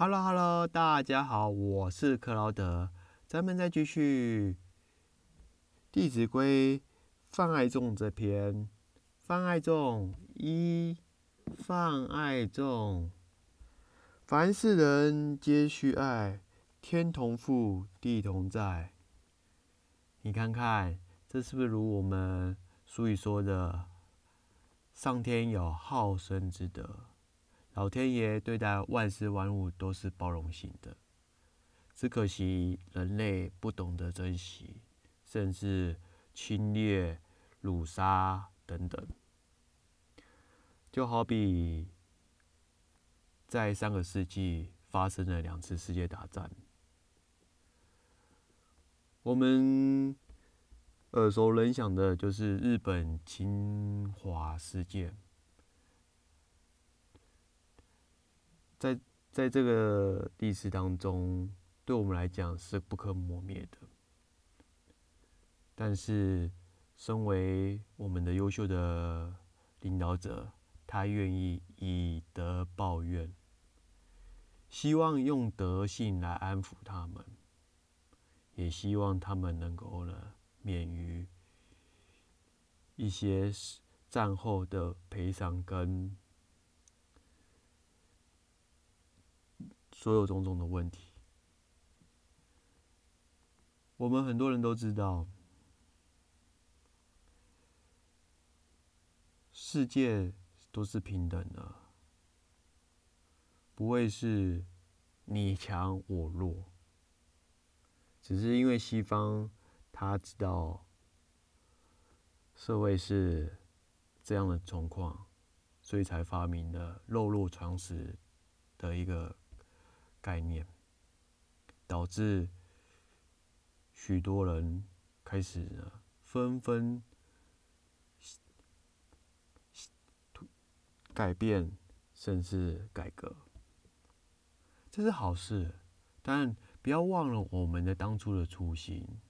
Hello Hello，大家好，我是克劳德，咱们再继续《弟子规》泛爱众这篇。泛爱众一，泛爱众，凡是人皆须爱，天同覆，地同在。你看看，这是不是如我们俗语说的？上天有好生之德。老天爷对待万事万物都是包容性的，只可惜人类不懂得珍惜，甚至侵略、掳杀等等。就好比在上个世纪发生了两次世界大战，我们耳熟能详的就是日本侵华事件。在在这个历史当中，对我们来讲是不可磨灭的。但是，身为我们的优秀的领导者，他愿意以德报怨，希望用德性来安抚他们，也希望他们能够呢免于一些战后的赔偿跟。所有种种的问题，我们很多人都知道，世界都是平等的，不会是你强我弱，只是因为西方他知道社会是这样的状况，所以才发明了肉肉常识的一个。概念导致许多人开始纷纷改变，甚至改革，这是好事。但不要忘了我们的当初的初心。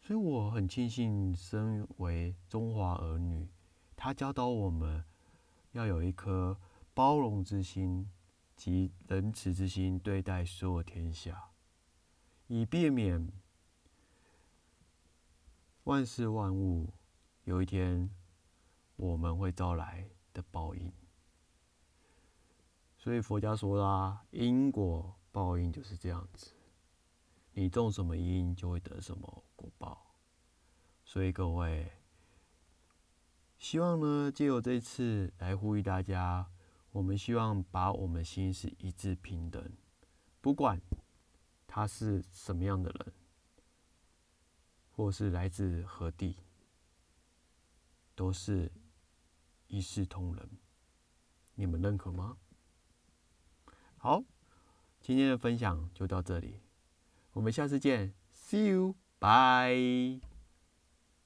所以我很庆幸，身为中华儿女，他教导我们要有一颗包容之心。及仁慈之心对待所有天下，以避免万事万物有一天我们会招来的报应。所以佛家说啦，因果报应就是这样子，你种什么因就会得什么果报。所以各位，希望呢，借由这次来呼吁大家。我们希望把我们心是一致平等，不管他是什么样的人，或是来自何地，都是一视同仁。你们认可吗？好，今天的分享就到这里，我们下次见，See you，bye。